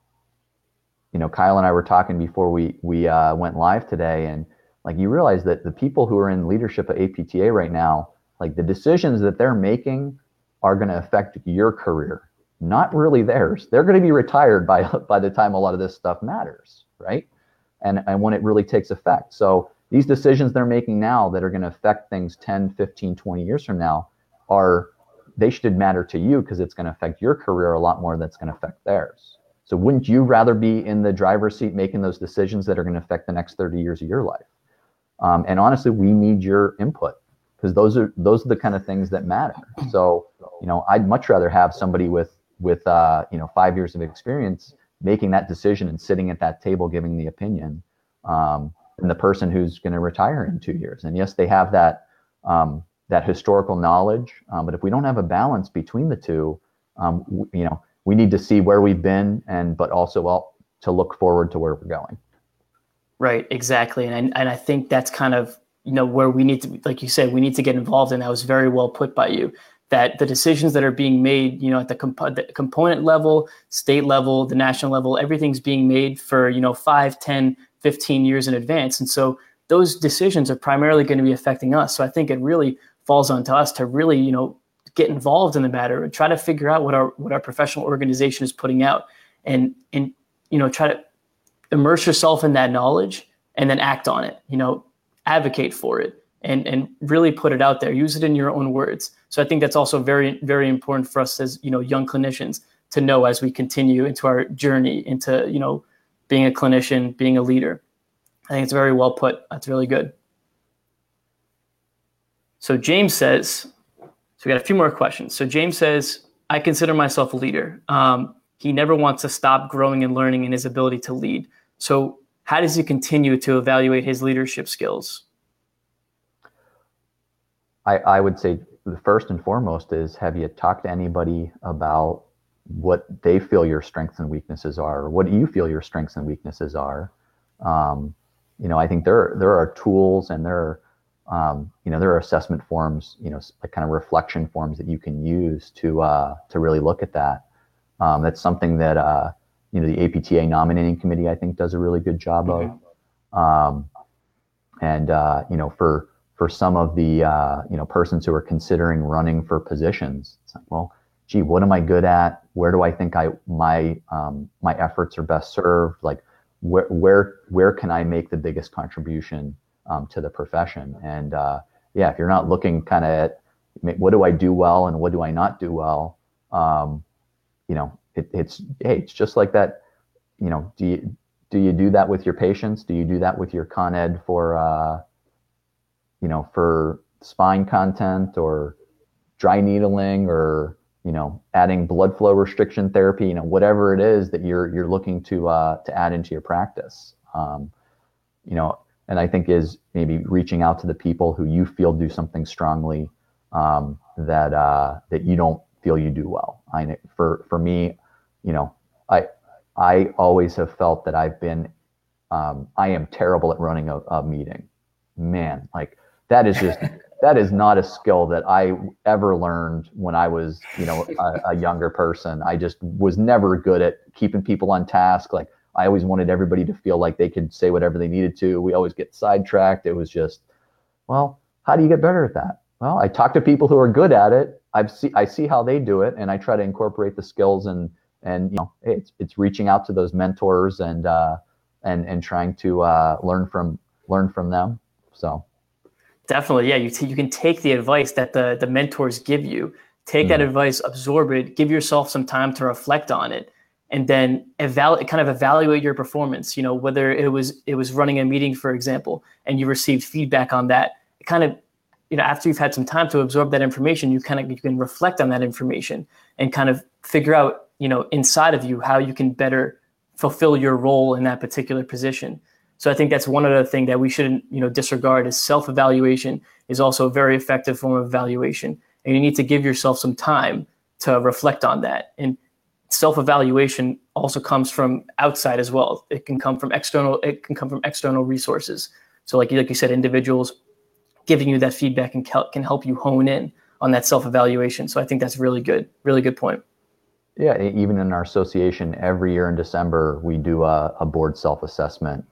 you know, Kyle and I were talking before we we uh, went live today, and like you realize that the people who are in leadership at APTA right now, like the decisions that they're making are going to affect your career, not really theirs. They're going to be retired by by the time a lot of this stuff matters, right? And and when it really takes effect. So these decisions they're making now that are going to affect things 10, 15, 20 years from now are they should matter to you because it's going to affect your career a lot more than it's going to affect theirs. So wouldn't you rather be in the driver's seat making those decisions that are going to affect the next 30 years of your life? Um, and honestly, we need your input because those are those are the kind of things that matter. So, you know, I'd much rather have somebody with with uh, you know five years of experience making that decision and sitting at that table giving the opinion um, than the person who's going to retire in two years. And yes, they have that um, that historical knowledge, um, but if we don't have a balance between the two, um, w- you know, we need to see where we've been and but also well to look forward to where we're going. Right, exactly, and I, and I think that's kind of you know where we need to, like you said, we need to get involved, and that was very well put by you. That the decisions that are being made, you know, at the, comp- the component level, state level, the national level, everything's being made for you know 5, 10, 15 years in advance, and so those decisions are primarily going to be affecting us. So I think it really falls onto us to really you know get involved in the matter and try to figure out what our what our professional organization is putting out, and and you know try to immerse yourself in that knowledge and then act on it you know advocate for it and and really put it out there. Use it in your own words. So i think that's also very very important for us as you know young clinicians to know as we continue into our journey into you know being a clinician being a leader. I think it's very well put. That's really good. So james says so we got a few more questions. So james says i consider myself a leader. Um, he never wants to stop growing and learning in his ability to lead. So, how does he continue to evaluate his leadership skills? I, I would say the first and foremost is have you talked to anybody about what they feel your strengths and weaknesses are, or what do you feel your strengths and weaknesses are. Um, you know, I think there there are tools and there are um, you know there are assessment forms, you know, like kind of reflection forms that you can use to uh, to really look at that. Um, that's something that uh, you know the APTA nominating committee I think does a really good job mm-hmm. of. Um, and uh, you know for for some of the uh, you know persons who are considering running for positions, it's like, well, gee, what am I good at? Where do I think I my um, my efforts are best served? Like where where where can I make the biggest contribution um, to the profession? And uh, yeah, if you're not looking kind of at what do I do well and what do I not do well, um, you know, it, it's hey, it's just like that. You know, do you do you do that with your patients? Do you do that with your con ed for uh, you know for spine content or dry needling or you know, adding blood flow restriction therapy, you know, whatever it is that you're you're looking to uh, to add into your practice. Um, you know, and I think is maybe reaching out to the people who you feel do something strongly um, that uh, that you don't feel you do well. I for for me, you know, I I always have felt that I've been um, I am terrible at running a, a meeting. Man, like that is just that is not a skill that I ever learned when I was, you know, a, a, younger person. I just was never good at keeping people on task. Like I always wanted everybody to feel like they could say whatever they needed to. We always get sidetracked. It was just, well, how do you get better at that? Well, I talk to people who are good at it. I see I see how they do it, and I try to incorporate the skills and and you know it's it's reaching out to those mentors and uh, and and trying to uh, learn from learn from them. So. Definitely, yeah. You t- you can take the advice that the the mentors give you, take mm that mm-hmm. advice, absorb it, give yourself some time to reflect on it, and then evaluate kind of evaluate your performance. You know, whether it was it was running a meeting, for example, and you received feedback on that. It kind of you know after you've had some time to absorb that information, you kind of you can reflect on that information and kind of figure out you know inside of you how you can better fulfill your role in that particular position. So I think that's one other thing that we shouldn't, you know, disregard is self-evaluation is also a very effective form of evaluation. And you need to give yourself some time to reflect on that. And self-evaluation also comes from outside as well. It can come from external, it can come from external resources. So like, like you said, individuals giving you that feedback can, can help you hone in on that self-evaluation. So I think that's really good, really good point. Yeah, even in our association, every year in December, we do a, a board self-assessment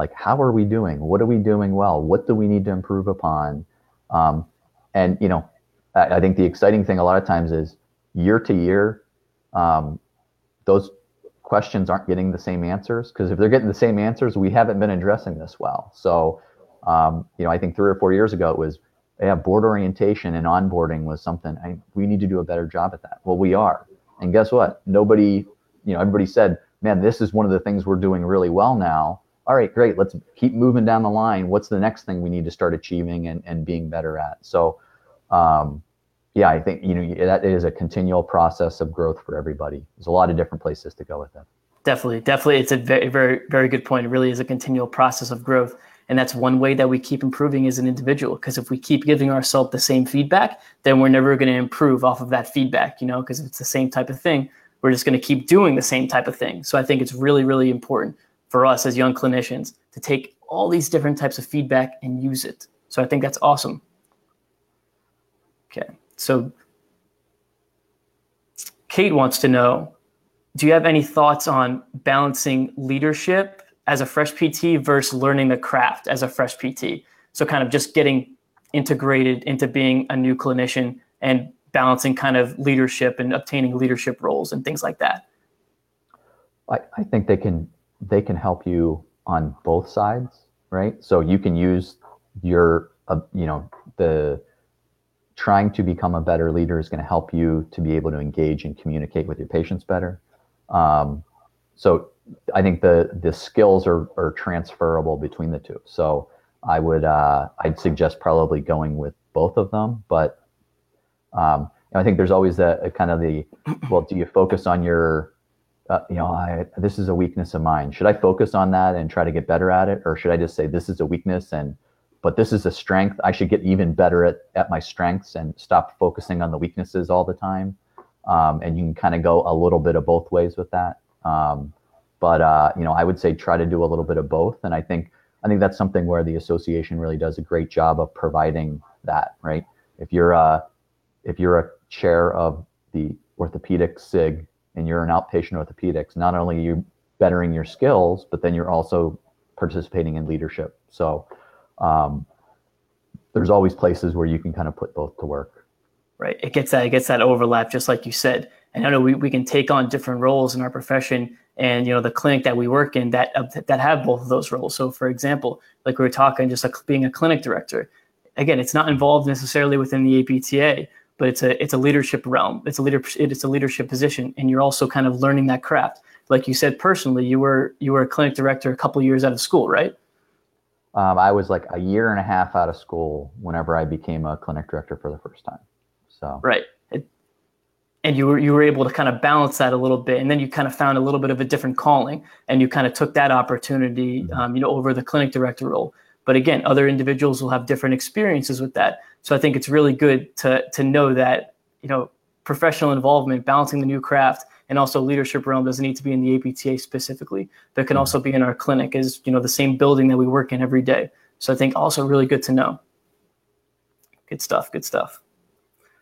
like how are we doing? What are we doing well? What do we need to improve upon? Um, and you know I, I, think the exciting thing a lot of times is year to year um, those questions aren't getting the same answers because if they're getting the same answers we haven't been addressing this well. So um, you know i think three or four years ago it was yeah board orientation and onboarding was something I, we need to do a better job at that. Well we are. And guess what? Nobody you know everybody said man this is one of the things we're doing really well now all right, great, let's keep moving down the line. What's the next thing we need to start achieving and, and being better at? So, um, yeah, I think you know that is a continual process of growth for everybody. There's a lot of different places to go with that. Definitely, definitely, it's a very, very, very good point. It really is a continual process of growth, and that's one way that we keep improving as an individual. Because if we keep giving ourselves the same feedback, then we're never going to improve off of that feedback. You know, because if it's the same type of thing, we're just going to keep doing the same type of thing. So I think it's really, really important for us as young clinicians to take all these different types of feedback and use it. So I think that's awesome. Okay, so Kate wants to know Do you have any thoughts on balancing leadership as a fresh PT versus learning the craft as a fresh PT? So, kind of just getting integrated into being a new clinician and balancing kind of leadership and obtaining leadership roles and things like that. I, I think they can they can help you on both sides, right? So you can use your, uh, you know, the trying to become a better leader is going to help you to be able to engage and communicate with your patients better. Um, so I think the the skills are are transferable between the two. So I would uh, I'd suggest probably going with both of them, but um, I think there's always a, a kind of the well, do you focus on your uh, you know, I, this is a weakness of mine. Should I focus on that and try to get better at it, or should I just say this is a weakness and, but this is a strength. I should get even better at at my strengths and stop focusing on the weaknesses all the time. um, and you can kind of go a little bit of both ways with that. Um, but uh, you know, I would say try to do a little bit of both, and I think I think that's something where the association really does a great job of providing that. Right? If you're a if you're a chair of the orthopedic SIG and you're an outpatient orthopedics, not only are you bettering your skills, but then you're also participating in leadership. So um, there's always places where you can kind of put both to work. Right. It gets that it gets that overlap, just like you said. And I know we, we can take on different roles in our profession and you know the clinic that we work in that uh, that have both of those roles. So for example, like we were talking, just like being a clinic director, again, it's not involved necessarily within the APTA, but it's a it's a leadership realm. It's a leader it's a leadership position, and you're also kind of learning that craft. Like you said, personally, you were you were a clinic director a couple years out of school, right? Um, I was like a year and a half out of school whenever I became a clinic director for the first time. So right, it, and you were you were able to kind of balance that a little bit, and then you kind of found a little bit of a different calling, and you kind of took that opportunity, mm-hmm. um, you know, over the clinic director role. But again, other individuals will have different experiences with that. So I think it's really good to to know that you know professional involvement, balancing the new craft, and also leadership realm doesn't need to be in the APTA specifically, but can mm-hmm. also be in our clinic is you know the same building that we work in every day. So I think also really good to know. Good stuff. Good stuff.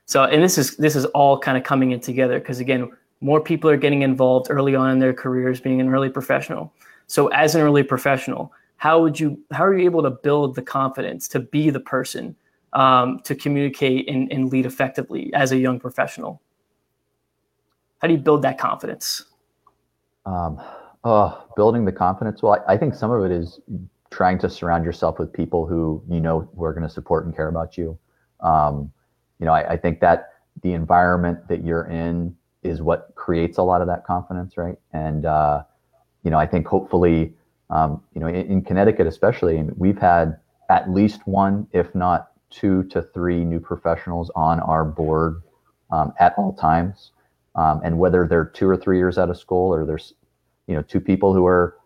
So and this is this is all kind of coming in together because again, more people are getting involved early on in their careers, being an early professional. So as an early professional, how would you how are you able to build the confidence to be the person um, to communicate and, and lead effectively as a young professional? How do you build that confidence? Um, oh, building the confidence. Well, I, I, think some of it is trying to surround yourself with people who you know who are going to support and care about you. Um, you know, I, I, think that the environment that you're in is what creates a lot of that confidence, right? And uh, you know, I think hopefully, um, you know, in, in Connecticut especially, we've had at least one, if not two to three new professionals on our board um, at all times. Um, and whether they're two or three years out of school or there's, you know, two people who are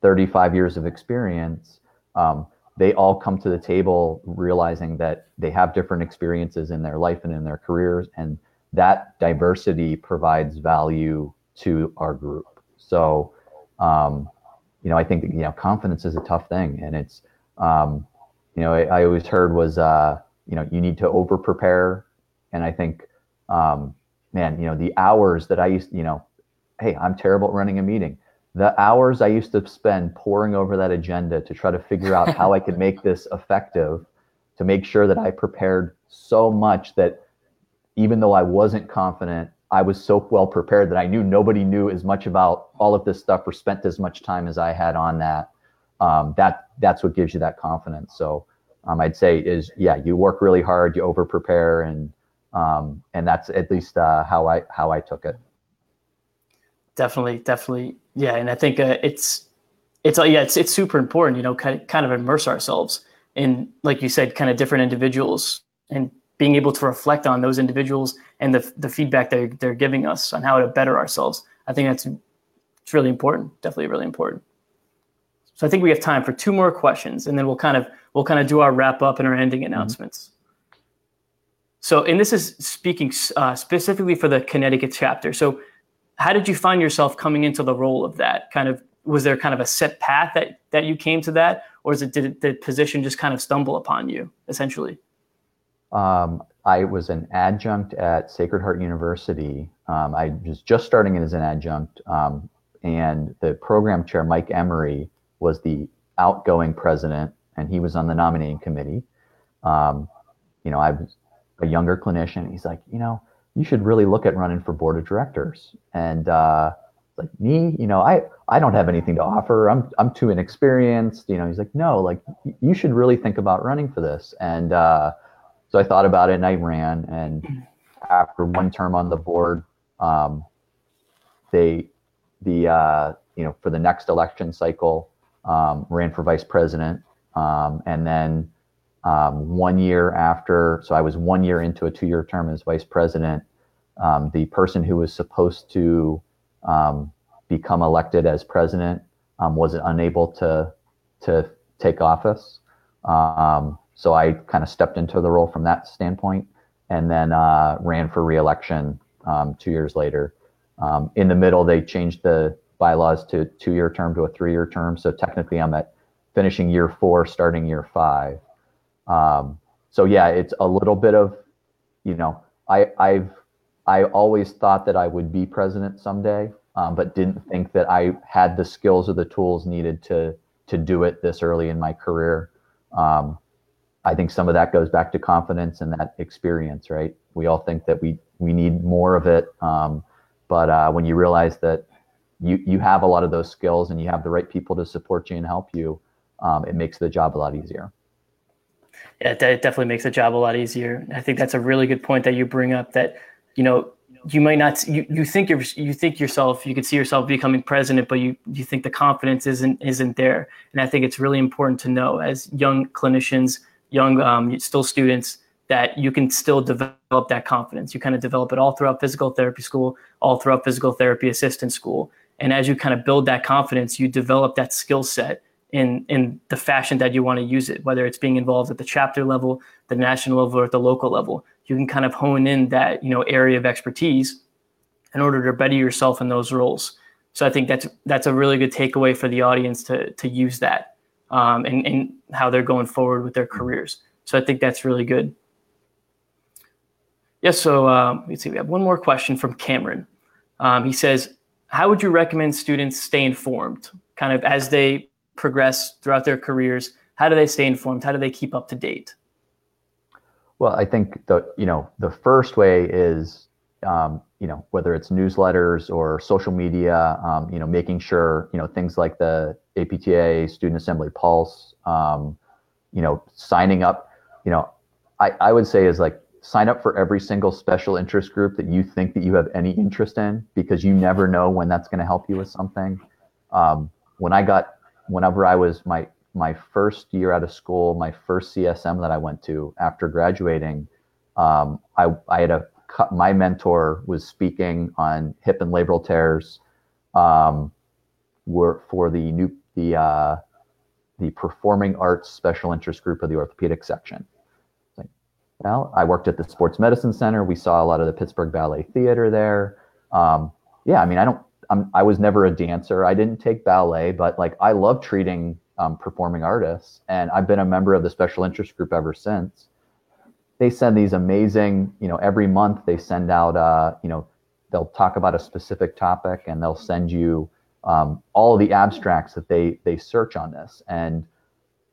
35 years of experience, um, they all come to the table realizing that they have different experiences in their life and in their careers. And that diversity provides value to our group. So, um, you know, I think, you know, confidence is a tough thing and it's, um, you know, I, I always heard was, uh, you know, you need to over prepare. And I think, um, man, you know, the hours that I used, you know, hey, I'm terrible at running a meeting. The hours I used to spend poring over that agenda to try to figure out how I could make this effective, to make sure that I prepared so much that even though I wasn't confident, I was so well prepared that I knew nobody knew as much about all of this stuff or spent as much time as I had on that um, that that's what gives you that confidence. So um, I'd say is yeah, you work really hard, you over prepare, and um, and that's at least uh, how I how I took it. Definitely, definitely, yeah. And I think uh, it's it's uh, yeah, it's it's super important. You know, kind of, kind of immerse ourselves in, like you said, kind of different individuals and being able to reflect on those individuals and the the feedback they're they're giving us on how to better ourselves. I think that's it's really important. Definitely, really important. So I think we have time for two more questions, and then we'll kind of we'll kind of do our wrap up and our ending mm-hmm. announcements. Mm-hmm. So, and this is speaking uh, specifically for the Connecticut chapter. So, how did you find yourself coming into the role of that? Kind of was there kind of a set path that that you came to that, or is it did the position just kind of stumble upon you essentially? Um, I was an adjunct at Sacred Heart University. Um, I was just starting it as an adjunct, um, and the program chair, Mike Emery, was the outgoing president, and he was on the nominating committee. Um, you know, I was a younger clinician. He's like, you know, you should really look at running for board of directors. And uh, like me, you know, I I don't have anything to offer. I'm I'm too inexperienced. You know, he's like, no, like you should really think about running for this. And uh, so I thought about it, and I ran. And after one term on the board, um, they the uh, you know for the next election cycle um, ran for vice president, um, and then um, one year after, so I was one year into a two-year term as vice president. Um, the person who was supposed to um, become elected as president was unable to to take office, so I kind of stepped into the role from that standpoint, and then uh, ran for reelection um, two years later. Um, in the middle, they changed the bylaws to two-year term to a three-year term. So technically, I'm at finishing year four, starting year five. Um, so yeah, it's a little bit of, you know, I I've I always thought that I would be president someday, um, but didn't think that I had the skills or the tools needed to to do it this early in my career. Um, I think some of that goes back to confidence and that experience, right? We all think that we we need more of it, um, but uh, when you realize that you you have a lot of those skills and you have the right people to support you and help you, um, it makes the job a lot easier. Yeah, it definitely makes the job a lot easier. I think that's a really good point that you bring up. That you know you might not you, you think you're you think yourself you could see yourself becoming president but you you think the confidence isn't isn't there and i think it's really important to know as young clinicians young um, still students that you can still develop that confidence you kind of develop it all throughout physical therapy school all throughout physical therapy assistant school and as you kind of build that confidence you develop that skill set in in the fashion that you want to use it whether it's being involved at the chapter level the national level or at the local level. You can kind of hone in that you know area of expertise in order to better yourself in those roles. So i think that's that's a really good takeaway for the audience to to use that um, and, and how they're going forward with their careers. So i think that's really good. Yes yeah, so um, let's see we have one more question from cameron. Um, he says how would you recommend students stay informed kind of as they progress throughout their careers? How do they stay informed? How do they keep up to date? Well, I think the you know the first way is um, you know whether it's newsletters or social media, um, you know making sure you know things like the APTA Student Assembly Pulse, um, you know signing up. You know, I I would say is like sign up for every single special interest group that you think that you have any interest in because you never know when that's going to help you with something. Um, when I got whenever I was my my first year out of school, my first CSM that I went to after graduating, um, I I had a my mentor was speaking on hip and labral tears, um, were for the new the uh, the performing arts special interest group of the orthopedic section. Well, I worked at the sports medicine center. We saw a lot of the Pittsburgh Ballet Theater there. Um, yeah, I mean, I don't I'm, I was never a dancer. I didn't take ballet, but like I love treating um, performing artists, and I've been a member of the special interest group ever since. They send these amazing, you know, every month they send out, uh, you know, they'll talk about a specific topic, and they'll send you um, all the abstracts that they they search on this. And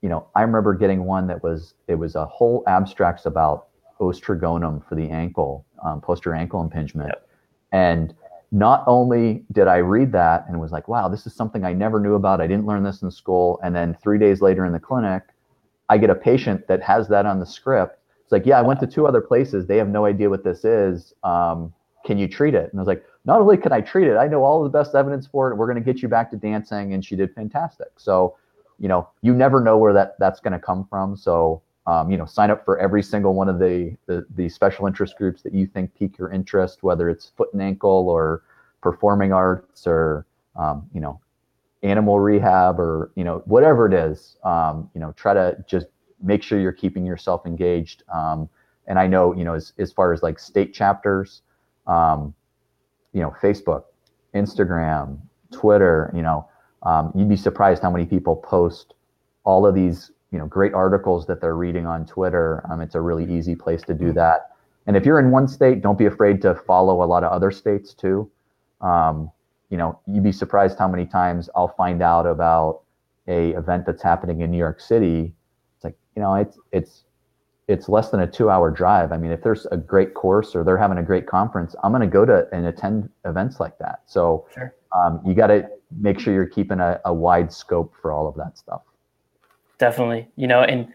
you know, I remember getting one that was it was a whole abstracts about os trigonum for the ankle, um, posterior ankle impingement, yep. and not only did I read that and was like, wow, this is something I never knew about. I didn't learn this in school. And then three days later in the clinic, I get a patient that has that on the script. It's like, yeah, I went to two other places. They have no idea what this is. Um, can you treat it? And I was like, not only can I treat it, I know all the best evidence for it. We're going to get you back to dancing. And she did fantastic. So, you know, you never know where that that's going to come from. So, um, you know, sign up for every single one of the, the, the special interest groups that you think pique your interest, whether it's foot and ankle or performing arts or um, you know animal rehab or you know whatever it is. Um, you know, try to just make sure you're keeping yourself engaged. Um, and I know you know as as far as like state chapters, um, you know, Facebook, Instagram, Twitter. You know, um, you'd be surprised how many people post all of these you know great articles that they're reading on Twitter. Um, it's a really easy place to do that. And if you're in one state, don't be afraid to follow a lot of other states too. Um, you know, you'd be surprised how many times I'll find out about a event that's happening in New York City. It's like you know, it's it's it's less than a two-hour drive. I mean, if there's a great course or they're having a great conference, I'm going to go to and attend events like that. So sure. um, you got to make sure you're keeping a, a wide scope for all of that stuff definitely. You know, and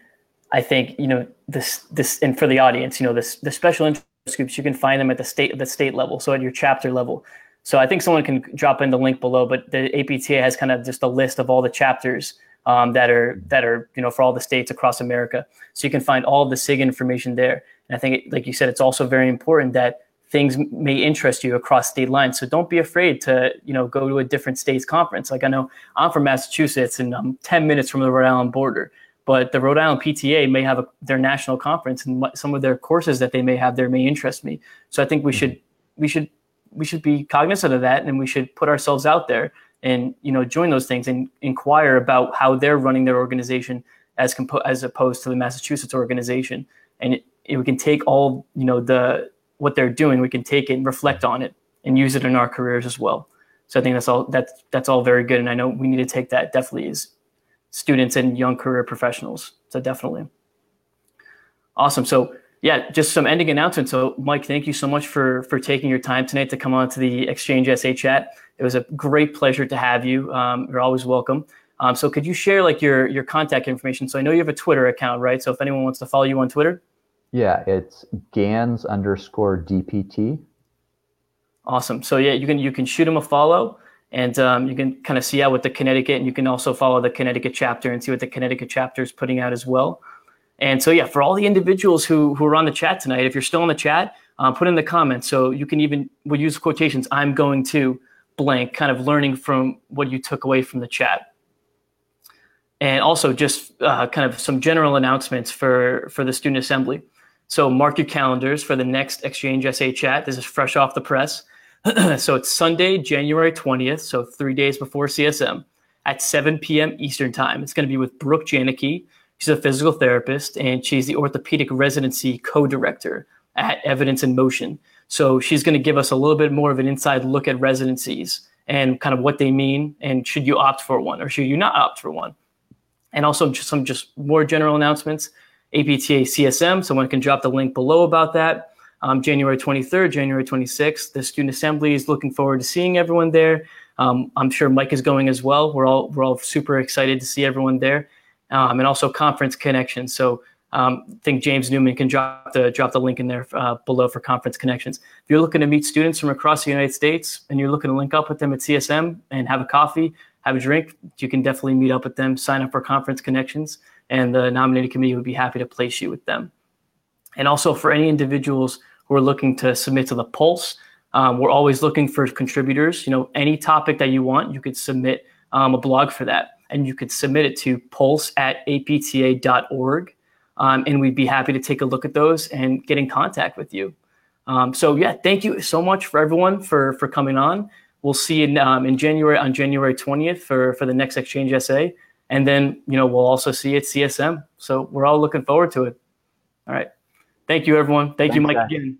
I think you know this this and for the audience, you know, this the special interest groups you can find them at the state the state level, so at your chapter level. So I think someone can drop in the link below, but the APTA has kind of just a list of all the chapters um, that are that are you know for all the states across America. So you can find all the SIG information there. And I think, it, like you said, it's also very important that things may interest you across state lines. So don't be afraid to, you know, go to a different state's conference. Like I know I'm from Massachusetts and I'm 10 minutes from the Rhode Island border, but the Rhode Island PTA may have a, their national conference and some of their courses that they may have there may interest me. So I think we should mm-hmm. we should we should be cognizant of that and we should put ourselves out there and you know join those things and inquire about how they're running their organization as compo- as opposed to the Massachusetts organization and it, it, we can take all you know the what they're doing we can take it and reflect on it and use it in our careers as well so I think that's all that's that's all very good and I know we need to take that definitely as students and young career professionals so definitely awesome so yeah, just some ending announcements. So, Mike, thank you so much for for taking your time tonight to come on to the Xchange SA chat. It was a great pleasure to have you. Um, you're always welcome. Um, so, could you share like your your contact information? So, I know you have a Twitter account, right? So, if anyone wants to follow you on Twitter, yeah, it's Gans underscore DPT. Awesome. So, yeah, you can you can shoot him a follow and um, you can kind of see out with the Connecticut, and you can also follow the Connecticut chapter and see what the Connecticut chapter is putting out as well. And so, yeah, for all the individuals who, who are on the chat tonight, if you're still in the chat, uh, put in the comments. So you can even, we'll use quotations, I'm going to blank, kind of learning from what you took away from the chat. And also just uh, kind of some general announcements for, for the Student Assembly. So mark your calendars for the next Xchange SA chat. This is fresh off the press. so it's Sunday, January 20th, so three days before CSM at 7 p.m. Eastern Time. It's going to be with Brooke Janicki, She's a physical therapist and she's the orthopedic residency co director at Evidence in Motion. So she's going to give us a little bit more of an inside look at residencies and kind of what they mean and should you opt for one or should you not opt for one. And also just some just more general announcements. APTA CSM, someone can drop the link below about that. Um, January 23rd, January 26th, the Student Assembly is looking forward to seeing everyone there. Um, I'm sure Mike is going as well. We're all we're all super excited to see everyone there um, and also conference connections. So um, I think James Newman can drop the drop the link in there uh, below for conference connections. If you're looking to meet students from across the United States and you're looking to link up with them at CSM and have a coffee, have a drink, you can definitely meet up with them. Sign up for conference connections, and the nominating committee would be happy to place you with them. And also for any individuals who are looking to submit to the Pulse, um, we're always looking for contributors. You know, any topic that you want, you could submit um, a blog for that and you could submit it to pulse at apta.org. Um, and we'd be happy to take a look at those and get in contact with you. Um, so yeah, thank you so much for everyone for for coming on. We'll see you in, um, in January on January 20th for for the next Xchange SA, and then you know we'll also see at CSM. So we're all looking forward to it. All right, thank you everyone. Thank Thanks, you, Mike, again.